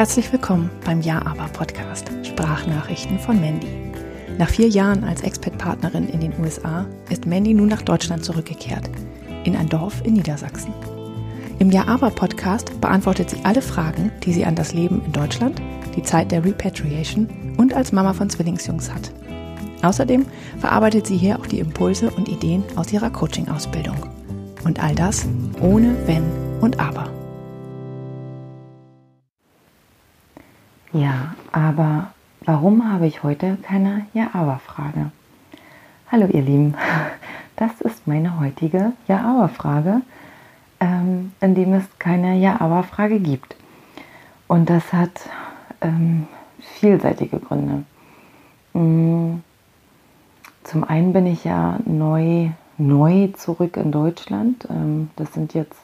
Herzlich willkommen beim Ja aber Podcast Sprachnachrichten von Mandy. Nach vier Jahren als Expat-Partnerin in den USA ist Mandy nun nach Deutschland zurückgekehrt, in ein Dorf in Niedersachsen. Im Ja aber Podcast beantwortet sie alle Fragen, die sie an das Leben in Deutschland, die Zeit der Repatriation und als Mama von Zwillingsjungs hat. Außerdem verarbeitet sie hier auch die Impulse und Ideen aus ihrer Coaching-Ausbildung. Und all das ohne Wenn und Aber. Ja, aber warum habe ich heute keine Ja-Aber-Frage? Hallo ihr Lieben, das ist meine heutige Ja-Aber-Frage, ähm, in dem es keine Ja-Aber-Frage gibt. Und das hat ähm, vielseitige Gründe. Mm, zum einen bin ich ja neu, neu zurück in Deutschland. Ähm, das sind jetzt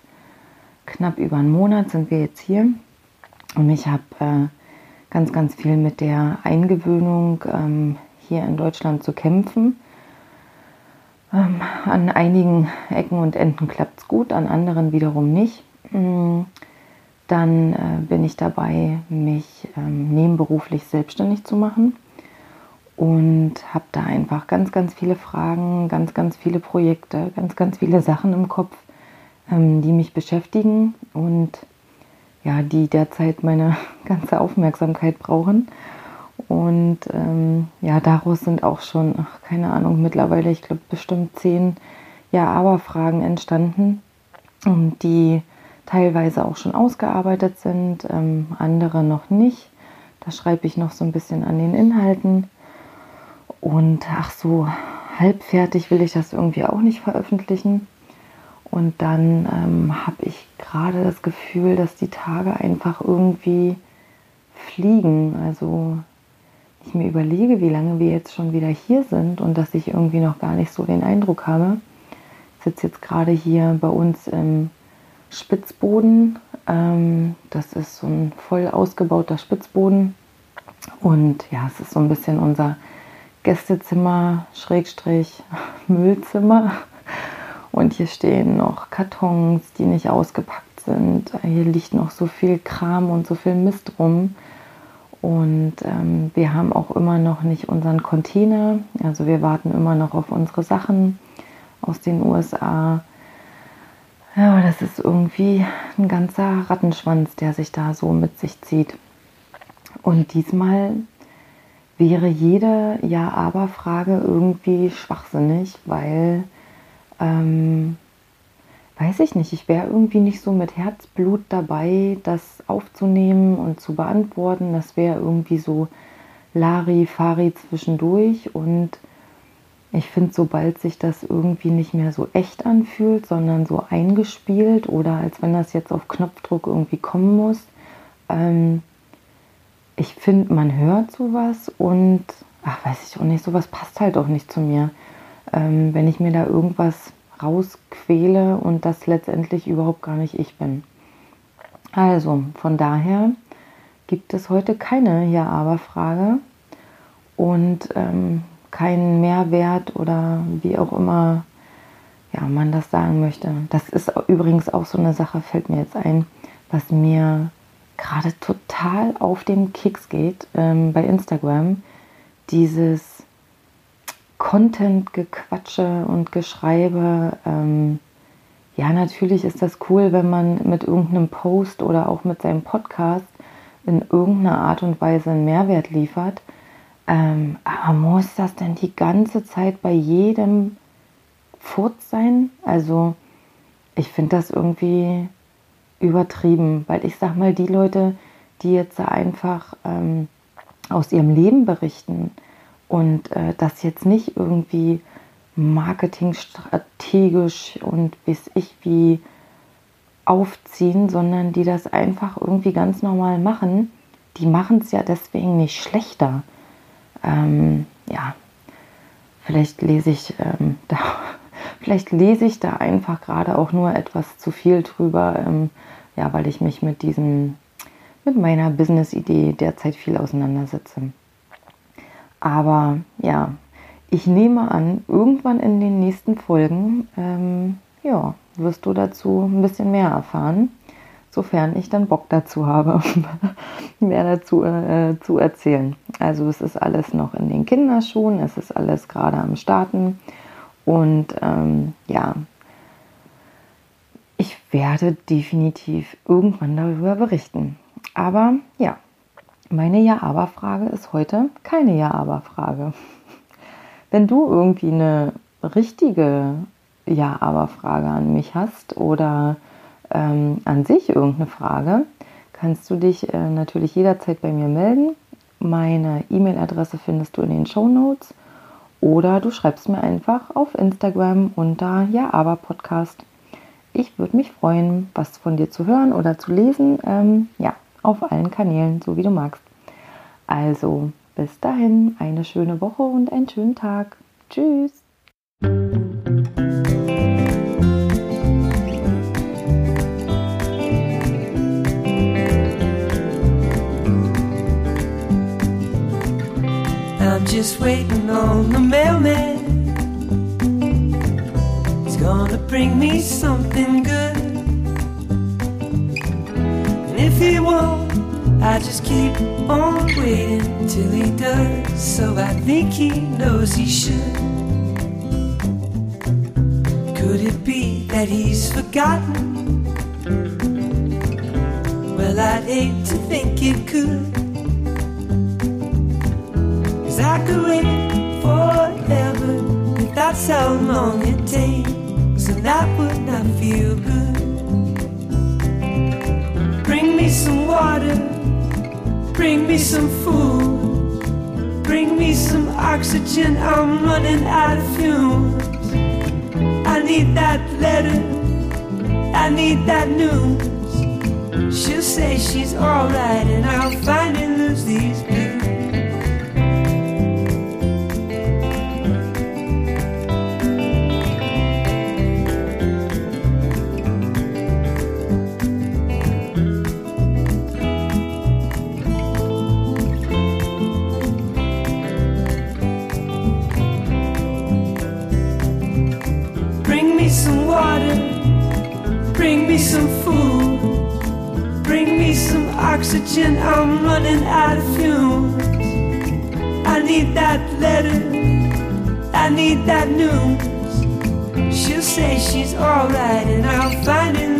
knapp über einen Monat sind wir jetzt hier. Und ich habe äh, ganz, ganz viel mit der Eingewöhnung ähm, hier in Deutschland zu kämpfen. Ähm, an einigen Ecken und Enden klappt es gut, an anderen wiederum nicht. Mm, dann äh, bin ich dabei, mich ähm, nebenberuflich selbstständig zu machen und habe da einfach ganz, ganz viele Fragen, ganz, ganz viele Projekte, ganz, ganz viele Sachen im Kopf, ähm, die mich beschäftigen und ja, die derzeit meine ganze Aufmerksamkeit brauchen. Und ähm, ja, daraus sind auch schon, ach, keine Ahnung, mittlerweile, ich glaube, bestimmt zehn Ja-Aber-Fragen entstanden, die teilweise auch schon ausgearbeitet sind, ähm, andere noch nicht. Da schreibe ich noch so ein bisschen an den Inhalten. Und ach so, halbfertig will ich das irgendwie auch nicht veröffentlichen. Und dann ähm, habe ich gerade das Gefühl, dass die Tage einfach irgendwie fliegen. Also ich mir überlege, wie lange wir jetzt schon wieder hier sind und dass ich irgendwie noch gar nicht so den Eindruck habe. Ich sitze jetzt gerade hier bei uns im Spitzboden. Ähm, das ist so ein voll ausgebauter Spitzboden. Und ja, es ist so ein bisschen unser Gästezimmer, Schrägstrich, Müllzimmer. Und hier stehen noch Kartons, die nicht ausgepackt sind. Hier liegt noch so viel Kram und so viel Mist rum. Und ähm, wir haben auch immer noch nicht unseren Container. Also wir warten immer noch auf unsere Sachen aus den USA. Ja, das ist irgendwie ein ganzer Rattenschwanz, der sich da so mit sich zieht. Und diesmal wäre jede Ja-Aber-Frage irgendwie schwachsinnig, weil ähm, weiß ich nicht, ich wäre irgendwie nicht so mit Herzblut dabei, das aufzunehmen und zu beantworten. Das wäre irgendwie so Lari-Fari zwischendurch. Und ich finde, sobald sich das irgendwie nicht mehr so echt anfühlt, sondern so eingespielt oder als wenn das jetzt auf Knopfdruck irgendwie kommen muss, ähm, ich finde, man hört sowas und, ach, weiß ich auch nicht, sowas passt halt auch nicht zu mir. Ähm, wenn ich mir da irgendwas rausquäle und das letztendlich überhaupt gar nicht ich bin. Also von daher gibt es heute keine Ja-Aber-Frage und ähm, keinen Mehrwert oder wie auch immer ja, man das sagen möchte. Das ist übrigens auch so eine Sache, fällt mir jetzt ein, was mir gerade total auf den Kicks geht ähm, bei Instagram. Dieses Content-Gequatsche und Geschreibe. Ähm, ja, natürlich ist das cool, wenn man mit irgendeinem Post oder auch mit seinem Podcast in irgendeiner Art und Weise einen Mehrwert liefert. Ähm, aber muss das denn die ganze Zeit bei jedem Furz sein? Also ich finde das irgendwie übertrieben, weil ich sag mal, die Leute, die jetzt einfach ähm, aus ihrem Leben berichten, und äh, das jetzt nicht irgendwie marketingstrategisch und bis ich wie aufziehen, sondern die das einfach irgendwie ganz normal machen. Die machen es ja deswegen nicht schlechter. Ähm, ja, vielleicht lese ich ähm, da, vielleicht lese ich da einfach gerade auch nur etwas zu viel drüber, ähm, ja, weil ich mich mit diesem, mit meiner Business-Idee derzeit viel auseinandersetze. Aber ja, ich nehme an, irgendwann in den nächsten Folgen, ähm, ja, wirst du dazu ein bisschen mehr erfahren. sofern ich dann Bock dazu habe, mehr dazu äh, zu erzählen. Also es ist alles noch in den Kinderschuhen, es ist alles gerade am Starten und ähm, ja, ich werde definitiv irgendwann darüber berichten. Aber ja, meine Ja-Aber-Frage ist heute keine Ja-Aber-Frage. Wenn du irgendwie eine richtige Ja-Aber-Frage an mich hast oder ähm, an sich irgendeine Frage, kannst du dich äh, natürlich jederzeit bei mir melden. Meine E-Mail-Adresse findest du in den Show Notes oder du schreibst mir einfach auf Instagram unter Ja, aber Podcast. Ich würde mich freuen, was von dir zu hören oder zu lesen. Ähm, ja, auf allen Kanälen, so wie du magst. Also, bis dahin, eine schöne Woche und einen schönen Tag. Tschüss. I'm just waiting on the mailman. He's gonna bring me something good. He won't, I just keep on waiting till he does. So I think he knows he should. Could it be that he's forgotten? Well, I'd hate to think it could. Cause I could wait forever if that's how long it takes, and that would not feel good. Some water, bring me some food, bring me some oxygen. I'm running out of fumes. I need that letter, I need that news. She'll say she's alright, and I'll finally lose these me some food, bring me some oxygen. I'm running out of fumes. I need that letter, I need that news. She'll say she's alright, and I'll lose these.